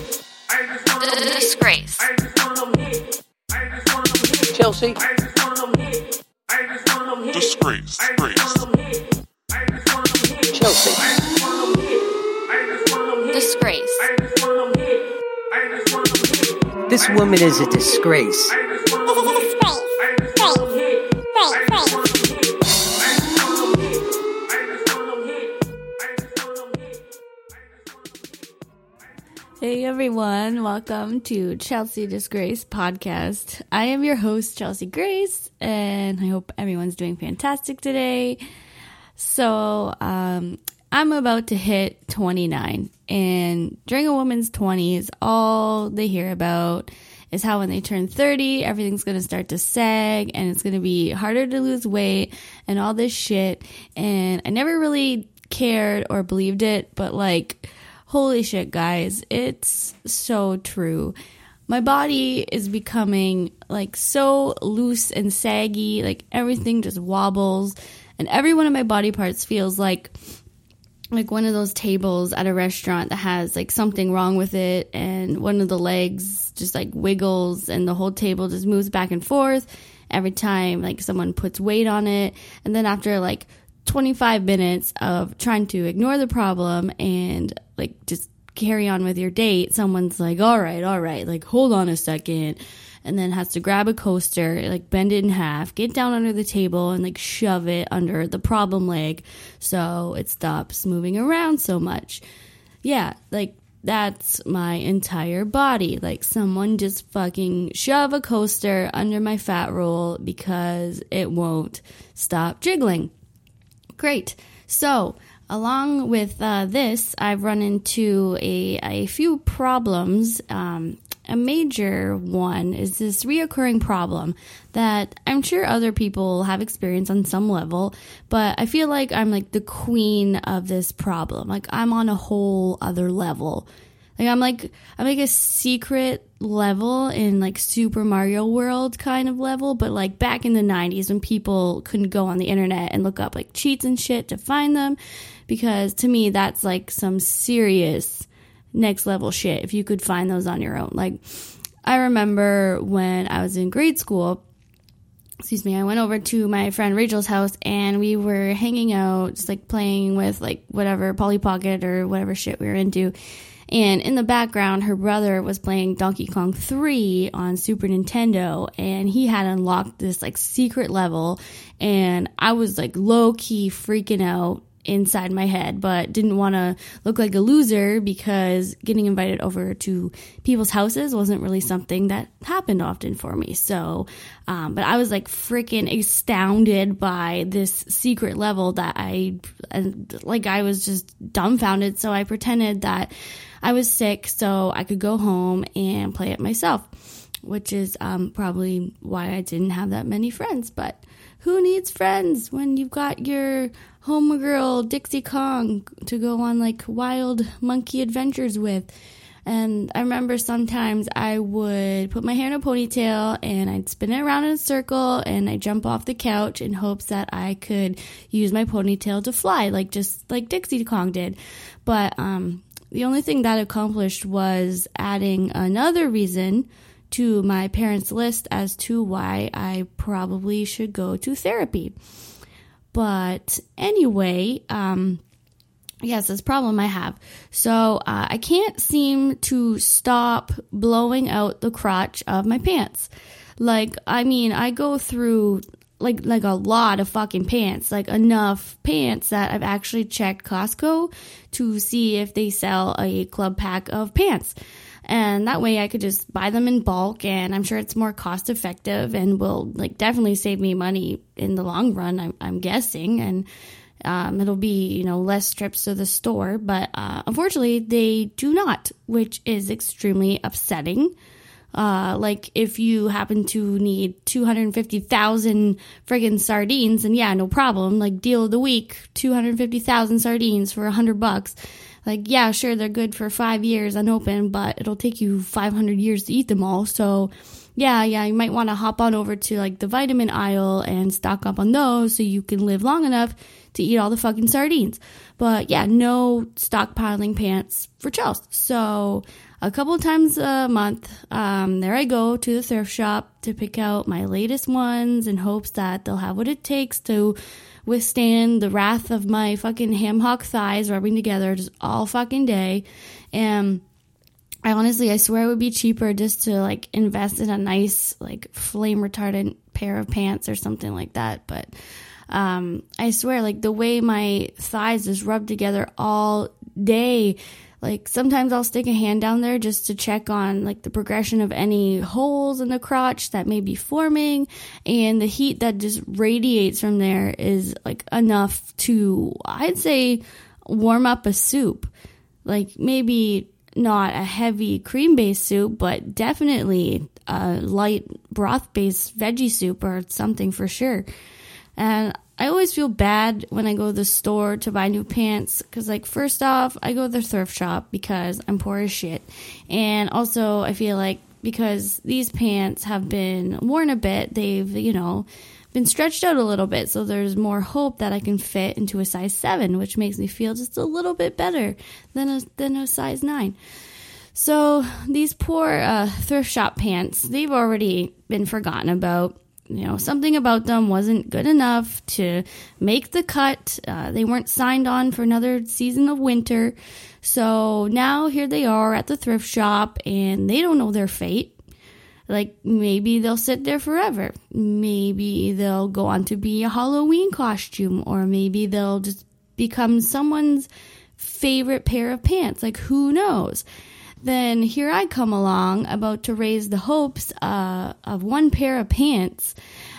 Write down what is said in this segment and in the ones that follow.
The disgrace. Chelsea. Disgrace. Disgrace. Chelsea. Disgrace. This woman is a disgrace. Hey everyone, welcome to Chelsea Disgrace podcast. I am your host, Chelsea Grace, and I hope everyone's doing fantastic today. So, um, I'm about to hit 29, and during a woman's 20s, all they hear about is how when they turn 30, everything's gonna start to sag and it's gonna be harder to lose weight and all this shit. And I never really cared or believed it, but like, holy shit, guys, it's so true. My body is becoming like so loose and saggy, like everything just wobbles, and every one of my body parts feels like like one of those tables at a restaurant that has like something wrong with it and one of the legs just like wiggles and the whole table just moves back and forth every time like someone puts weight on it and then after like 25 minutes of trying to ignore the problem and like just carry on with your date someone's like all right all right like hold on a second and then has to grab a coaster, like bend it in half, get down under the table, and like shove it under the problem leg so it stops moving around so much. Yeah, like that's my entire body. Like someone just fucking shove a coaster under my fat roll because it won't stop jiggling. Great. So, along with uh, this, I've run into a, a few problems um, a major one is this reoccurring problem that I'm sure other people have experienced on some level, but I feel like I'm like the queen of this problem. Like I'm on a whole other level. Like I'm like I'm like a secret level in like Super Mario World kind of level, but like back in the 90s when people couldn't go on the internet and look up like cheats and shit to find them because to me that's like some serious next level shit if you could find those on your own. Like, I remember when I was in grade school, excuse me, I went over to my friend Rachel's house and we were hanging out, just like playing with like whatever Polly Pocket or whatever shit we were into. And in the background, her brother was playing Donkey Kong 3 on Super Nintendo, and he had unlocked this like secret level. And I was like low key freaking out inside my head, but didn't want to look like a loser because getting invited over to people's houses wasn't really something that happened often for me. So, um, but I was like freaking astounded by this secret level that I, like, I was just dumbfounded. So I pretended that I was sick so I could go home and play it myself, which is um, probably why I didn't have that many friends. But who needs friends when you've got your homegirl Dixie Kong to go on like wild monkey adventures with? And I remember sometimes I would put my hair in a ponytail and I'd spin it around in a circle and I'd jump off the couch in hopes that I could use my ponytail to fly, like just like Dixie Kong did. But um, the only thing that accomplished was adding another reason to my parents' list as to why I probably should go to therapy. But anyway, um, yes, this problem I have. So uh, I can't seem to stop blowing out the crotch of my pants. Like, I mean, I go through like like a lot of fucking pants, like enough pants that I've actually checked Costco to see if they sell a club pack of pants. And that way I could just buy them in bulk and I'm sure it's more cost effective and will like definitely save me money in the long run, I'm, I'm guessing. And um, it'll be, you know, less trips to the store. But uh, unfortunately, they do not, which is extremely upsetting. Uh, like if you happen to need 250,000 friggin' sardines, and yeah, no problem. Like deal of the week, 250,000 sardines for a hundred bucks. Like, yeah, sure, they're good for five years unopened, but it'll take you 500 years to eat them all. So, yeah, yeah, you might want to hop on over to like the vitamin aisle and stock up on those so you can live long enough to eat all the fucking sardines. But yeah, no stockpiling pants for charles So a couple times a month, um, there I go to the thrift shop to pick out my latest ones in hopes that they'll have what it takes to withstand the wrath of my fucking ham hock thighs rubbing together just all fucking day. And I honestly, I swear it would be cheaper just to like invest in a nice, like flame retardant pair of pants or something like that. But um, I swear, like the way my thighs just rub together all day, like sometimes I'll stick a hand down there just to check on like the progression of any holes in the crotch that may be forming, and the heat that just radiates from there is like enough to, I'd say, warm up a soup. Like maybe not a heavy cream based soup, but definitely a light broth based veggie soup or something for sure. And I always feel bad when I go to the store to buy new pants because, like, first off, I go to the thrift shop because I'm poor as shit. And also, I feel like because these pants have been worn a bit, they've, you know, been stretched out a little bit. So there's more hope that I can fit into a size 7, which makes me feel just a little bit better than a, than a size 9. So these poor uh, thrift shop pants, they've already been forgotten about you know, something about them wasn't good enough to make the cut. Uh, they weren't signed on for another season of winter. So now here they are at the thrift shop and they don't know their fate. Like maybe they'll sit there forever. Maybe they'll go on to be a Halloween costume or maybe they'll just become someone's favorite pair of pants. Like who knows? Then here I come along about to raise the hopes uh, of one pair of pants,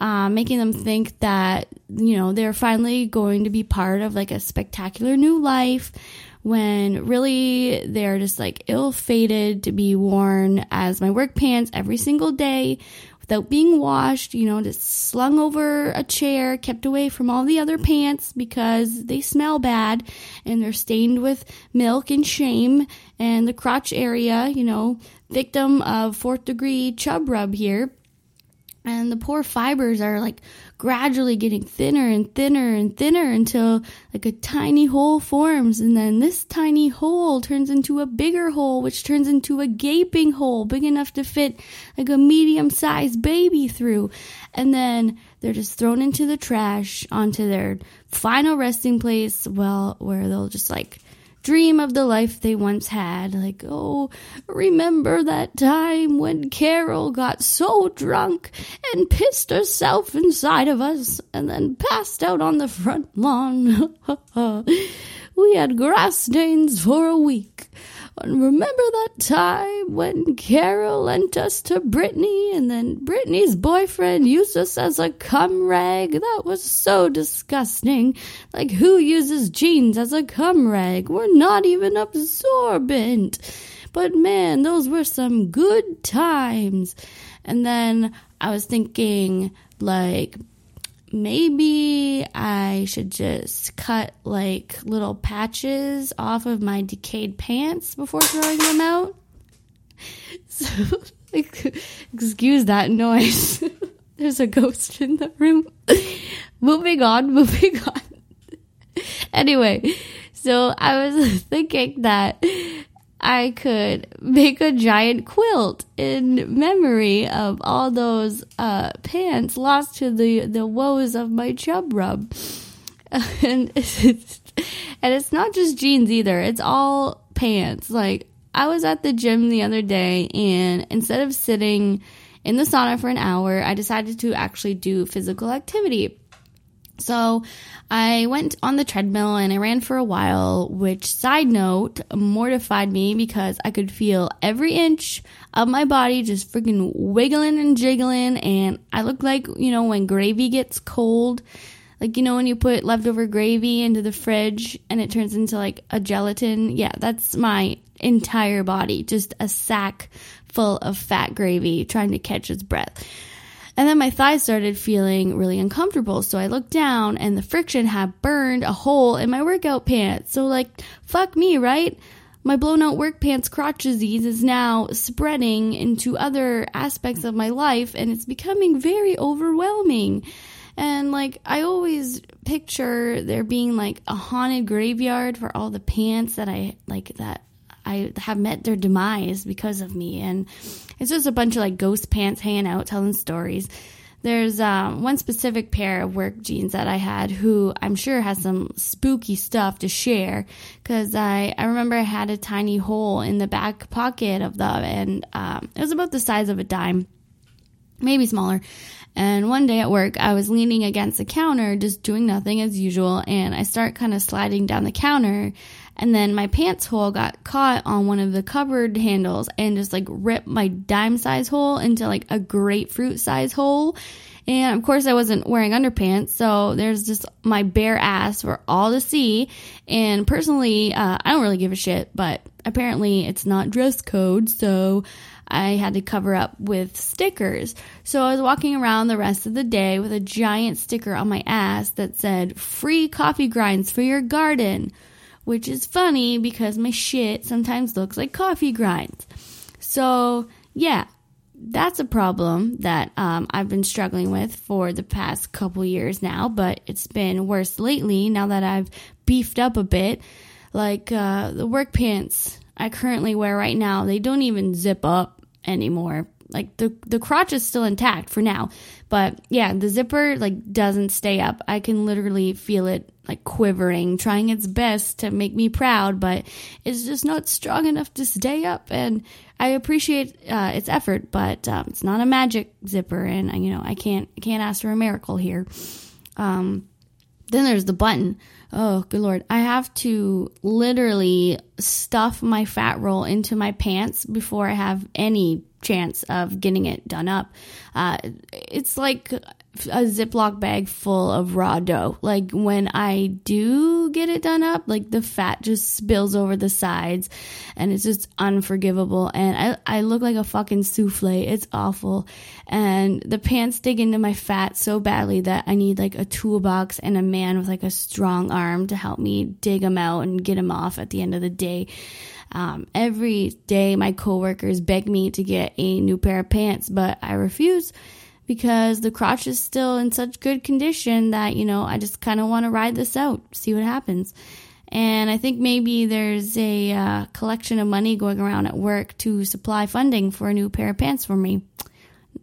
uh, making them think that, you know, they're finally going to be part of like a spectacular new life when really they're just like ill fated to be worn as my work pants every single day without being washed, you know, just slung over a chair, kept away from all the other pants because they smell bad and they're stained with milk and shame. And the crotch area, you know, victim of fourth degree chub rub here and the poor fibers are like gradually getting thinner and thinner and thinner until like a tiny hole forms. And then this tiny hole turns into a bigger hole which turns into a gaping hole big enough to fit like a medium sized baby through. And then they're just thrown into the trash onto their final resting place well where they'll just like dream of the life they once had. Like, oh, remember that time when Carol got so drunk and pissed herself inside of us and then passed out on the front lawn. we had grass stains for a week. And remember that time when Carol lent us to Brittany and then Brittany's boyfriend used us as a cum rag? That was so disgusting. Like, who uses jeans as a cum rag? We're not even absorbent. But man, those were some good times. And then I was thinking, like, maybe I should just cut like little patches off of my decayed pants before throwing them out. So, excuse that noise. There's a ghost in the room. moving on, moving on. anyway, so I was thinking that I could make a giant quilt in memory of all those uh, pants lost to the, the woes of my chub rub. and it's, and it's not just jeans either. It's all pants. Like I was at the gym the other day and instead of sitting in the sauna for an hour, I decided to actually do physical activity. So I went on the treadmill and I ran for a while, which, side note, mortified me because I could feel every inch of my body just freaking wiggling and jiggling. And I looked like, you know, when gravy gets cold, like, you know, when you put leftover gravy into the fridge and it turns into like a gelatin. Yeah, that's my entire body, just a sack full of fat gravy trying to catch its breath. And then my thighs started feeling really uncomfortable. So I looked down and the friction had burned a hole in my workout pants. So, like, fuck me, right? My blown out work pants crotch disease is now spreading into other aspects of my life and it's becoming very overwhelming. And like, I always picture there being like a haunted graveyard for all the pants that I like that I have met their demise because of me. And it's just a bunch of like ghost pants hanging out telling stories. There's um, one specific pair of work jeans that I had who I'm sure has some spooky stuff to share because I, I remember I had a tiny hole in the back pocket of them and um, it was about the size of a dime, maybe smaller. And one day at work, I was leaning against the counter, just doing nothing as usual, and I start kind of sliding down the counter. And then my pants hole got caught on one of the cupboard handles and just like ripped my dime size hole into like a grapefruit size hole. And of course, I wasn't wearing underpants, so there's just my bare ass for all to see. And personally, uh, I don't really give a shit, but apparently it's not dress code, so I had to cover up with stickers. So I was walking around the rest of the day with a giant sticker on my ass that said, free coffee grinds for your garden. Which is funny because my shit sometimes looks like coffee grinds. So, yeah, that's a problem that um, I've been struggling with for the past couple years now, but it's been worse lately now that I've beefed up a bit. Like uh, the work pants I currently wear right now, they don't even zip up anymore. Like the the crotch is still intact for now, but yeah, the zipper like doesn't stay up. I can literally feel it like quivering, trying its best to make me proud, but it's just not strong enough to stay up. And I appreciate uh, its effort, but um, it's not a magic zipper, and you know I can't can't ask for a miracle here. Um, then there's the button. Oh, good lord. I have to literally stuff my fat roll into my pants before I have any chance of getting it done up. Uh, it's like a Ziploc bag full of raw dough. Like when I do get it done up, like the fat just spills over the sides and it's just unforgivable. And I, I look like a fucking souffle. It's awful. And the pants dig into my fat so badly that I need like a toolbox and a man with like a strong arm to help me dig them out and get them off at the end of the day. Um, every day my coworkers beg me to get a new pair of pants, but I refuse because the crotch is still in such good condition that, you know, I just kind of want to ride this out, see what happens. And I think maybe there's a uh, collection of money going around at work to supply funding for a new pair of pants for me.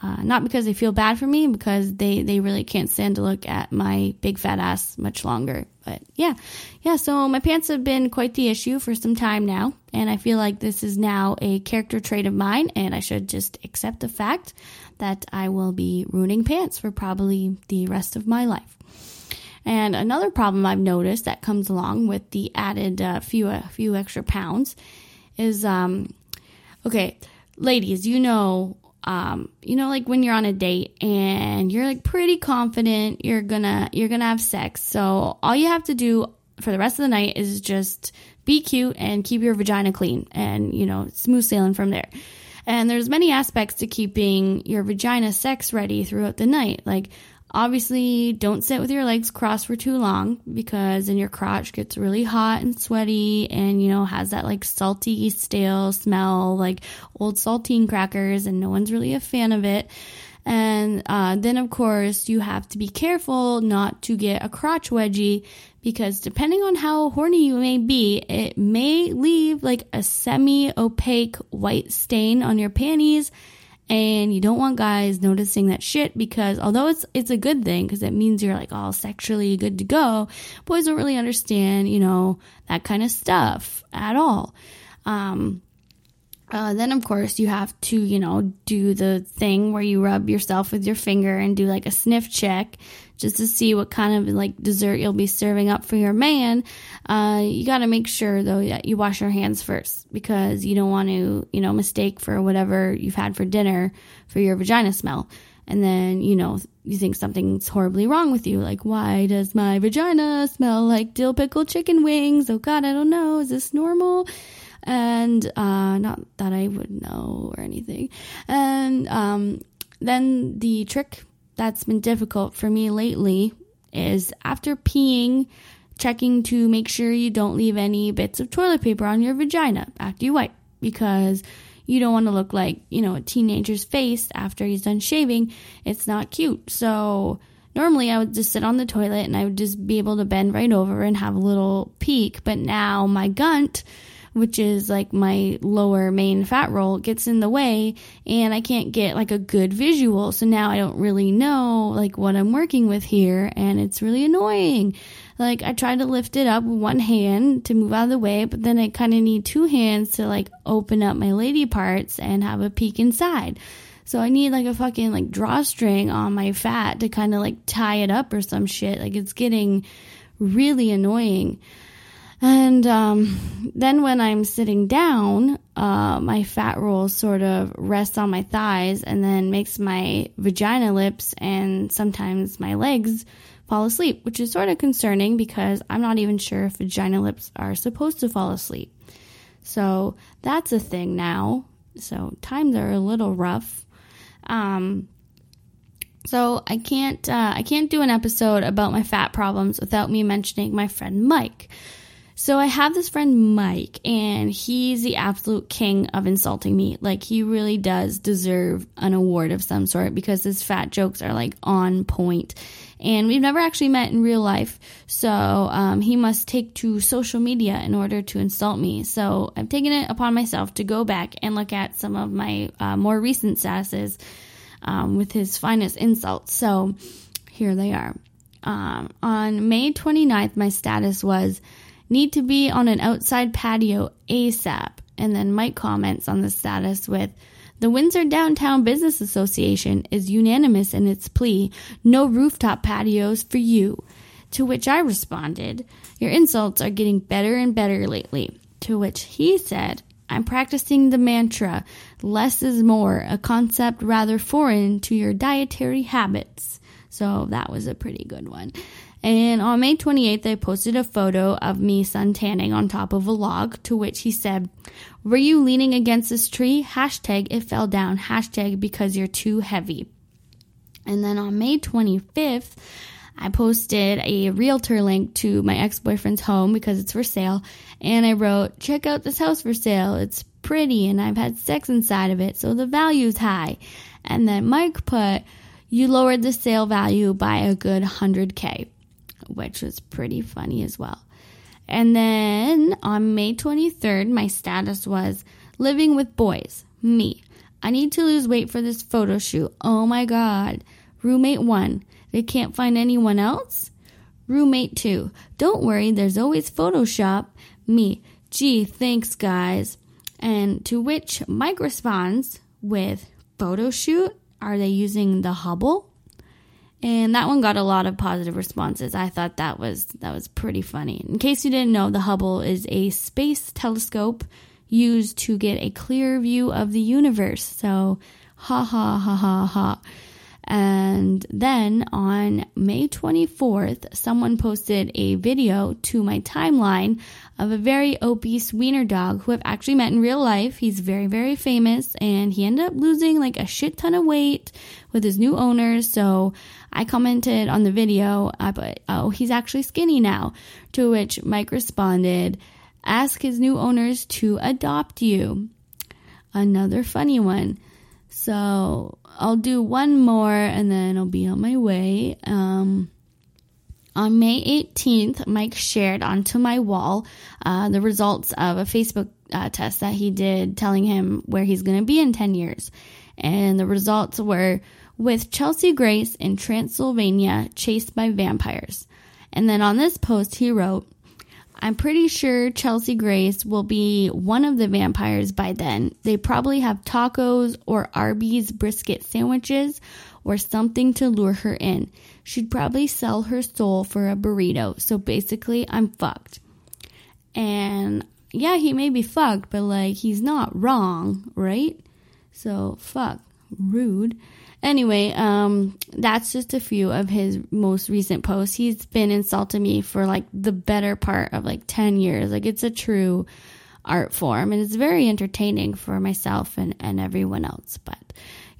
Uh, not because they feel bad for me, because they, they really can't stand to look at my big fat ass much longer. But yeah, yeah, so my pants have been quite the issue for some time now. And I feel like this is now a character trait of mine, and I should just accept the fact that I will be ruining pants for probably the rest of my life. And another problem I've noticed that comes along with the added uh, few a few extra pounds is um okay, ladies, you know um, you know, like when you're on a date and you're like pretty confident you're gonna you're gonna have sex. So all you have to do for the rest of the night is just be cute and keep your vagina clean and you know smooth sailing from there. And there's many aspects to keeping your vagina sex ready throughout the night. Like Obviously, don't sit with your legs crossed for too long because then your crotch gets really hot and sweaty and, you know, has that like salty, stale smell, like old saltine crackers, and no one's really a fan of it. And uh, then, of course, you have to be careful not to get a crotch wedgie because depending on how horny you may be, it may leave like a semi opaque white stain on your panties. And you don't want guys noticing that shit because although it's it's a good thing because it means you're like all sexually good to go boys don't really understand you know that kind of stuff at all. Um, uh, then of course you have to you know do the thing where you rub yourself with your finger and do like a sniff check just to see what kind of like dessert you'll be serving up for your man. Uh, you got to make sure though that you wash your hands first because you don't want to, you know, mistake for whatever you've had for dinner for your vagina smell. And then, you know, you think something's horribly wrong with you. Like, why does my vagina smell like dill pickle chicken wings? Oh God, I don't know. Is this normal? And, uh, not that I would know or anything. And, um, then the trick that's been difficult for me lately is after peeing, checking to make sure you don't leave any bits of toilet paper on your vagina after you wipe because you don't want to look like, you know, a teenager's face after he's done shaving. It's not cute. So normally I would just sit on the toilet and I would just be able to bend right over and have a little peek. But now my gunt, which is like my lower main fat roll, gets in the way and I can't get like a good visual. So now I don't really know like what I'm working with here and it's really annoying. Like I try to lift it up with one hand to move out of the way, but then I kind of need two hands to like open up my lady parts and have a peek inside. So I need like a fucking like drawstring on my fat to kind of like tie it up or some shit. Like it's getting really annoying. And um, then when I'm sitting down, uh, my fat roll sort of rests on my thighs and then makes my vagina lips and sometimes my legs fall asleep, which is sort of concerning because I'm not even sure if vagina lips are supposed to fall asleep. So that's a thing now. So times are a little rough. Um, so I can't uh, I can't do an episode about my fat problems without me mentioning my friend Mike. So I have this friend Mike, and he's the absolute king of insulting me. Like he really does deserve an award of some sort because his fat jokes are like on point. And we've never actually met in real life, so um, he must take to social media in order to insult me. So I've taken it upon myself to go back and look at some of my uh, more recent statuses um, with his finest insults. So here they are. Um, on May 29th, my status was Need to be on an outside patio ASAP. And then Mike comments on the status with The Windsor Downtown Business Association is unanimous in its plea no rooftop patios for you. To which I responded, Your insults are getting better and better lately. To which he said, I'm practicing the mantra less is more, a concept rather foreign to your dietary habits. So that was a pretty good one. And on May 28th, I posted a photo of me sun tanning on top of a log, to which he said, Were you leaning against this tree? Hashtag it fell down. Hashtag because you're too heavy. And then on May 25th, I posted a realtor link to my ex boyfriend's home because it's for sale. And I wrote, Check out this house for sale. It's pretty and I've had sex inside of it, so the value's high. And then Mike put, You lowered the sale value by a good 100K which was pretty funny as well. And then on May 23rd, my status was living with boys, me. I need to lose weight for this photo shoot. Oh my god. Roommate 1, they can't find anyone else? Roommate 2, don't worry, there's always Photoshop. Me, gee, thanks guys. And to which Mike responds with, photo shoot? Are they using the Hubble? And that one got a lot of positive responses. I thought that was that was pretty funny. In case you didn't know, the Hubble is a space telescope used to get a clear view of the universe. So, ha ha ha ha ha. And then on May 24th, someone posted a video to my timeline of a very obese wiener dog who I've actually met in real life. He's very, very famous and he ended up losing like a shit ton of weight with his new owners. So I commented on the video, uh, I put, oh, he's actually skinny now. To which Mike responded, ask his new owners to adopt you. Another funny one. So I'll do one more and then I'll be on my way. Um, on May 18th, Mike shared onto my wall uh, the results of a Facebook uh, test that he did telling him where he's going to be in 10 years. And the results were with Chelsea Grace in Transylvania chased by vampires. And then on this post, he wrote, I'm pretty sure Chelsea Grace will be one of the vampires by then. They probably have tacos or Arby's brisket sandwiches or something to lure her in. She'd probably sell her soul for a burrito. So basically, I'm fucked. And yeah, he may be fucked, but like, he's not wrong, right? So, fuck. Rude. Anyway, um, that's just a few of his most recent posts. He's been insulting me for like the better part of like 10 years. Like it's a true art form and it's very entertaining for myself and, and everyone else. But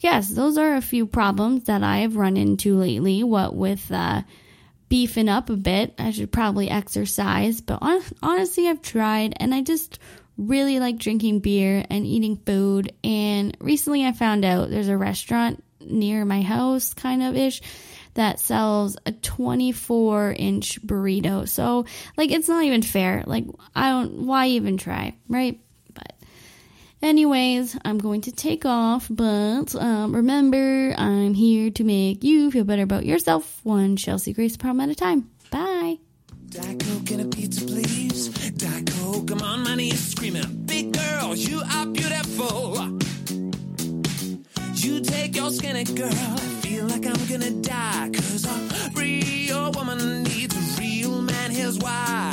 yes, those are a few problems that I have run into lately. What with uh, beefing up a bit, I should probably exercise. But hon- honestly, I've tried and I just really like drinking beer and eating food. And recently I found out there's a restaurant near my house, kind of ish, that sells a 24 inch burrito. So, like, it's not even fair. Like, I don't, why even try, right? But, anyways, I'm going to take off. But um, remember, I'm here to make you feel better about yourself, one Chelsea Grace problem at a time. Bye. Diet Coke and a pizza, please. Diet Coke, I'm on my knees screaming. Big girl, you are beautiful. You take your skinny girl. I feel like I'm gonna die. Cause a real woman needs a real man. Here's why.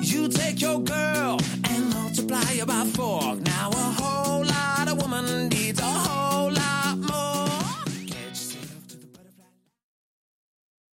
You take your girl and multiply her by four. Now a whole lot of woman needs a whole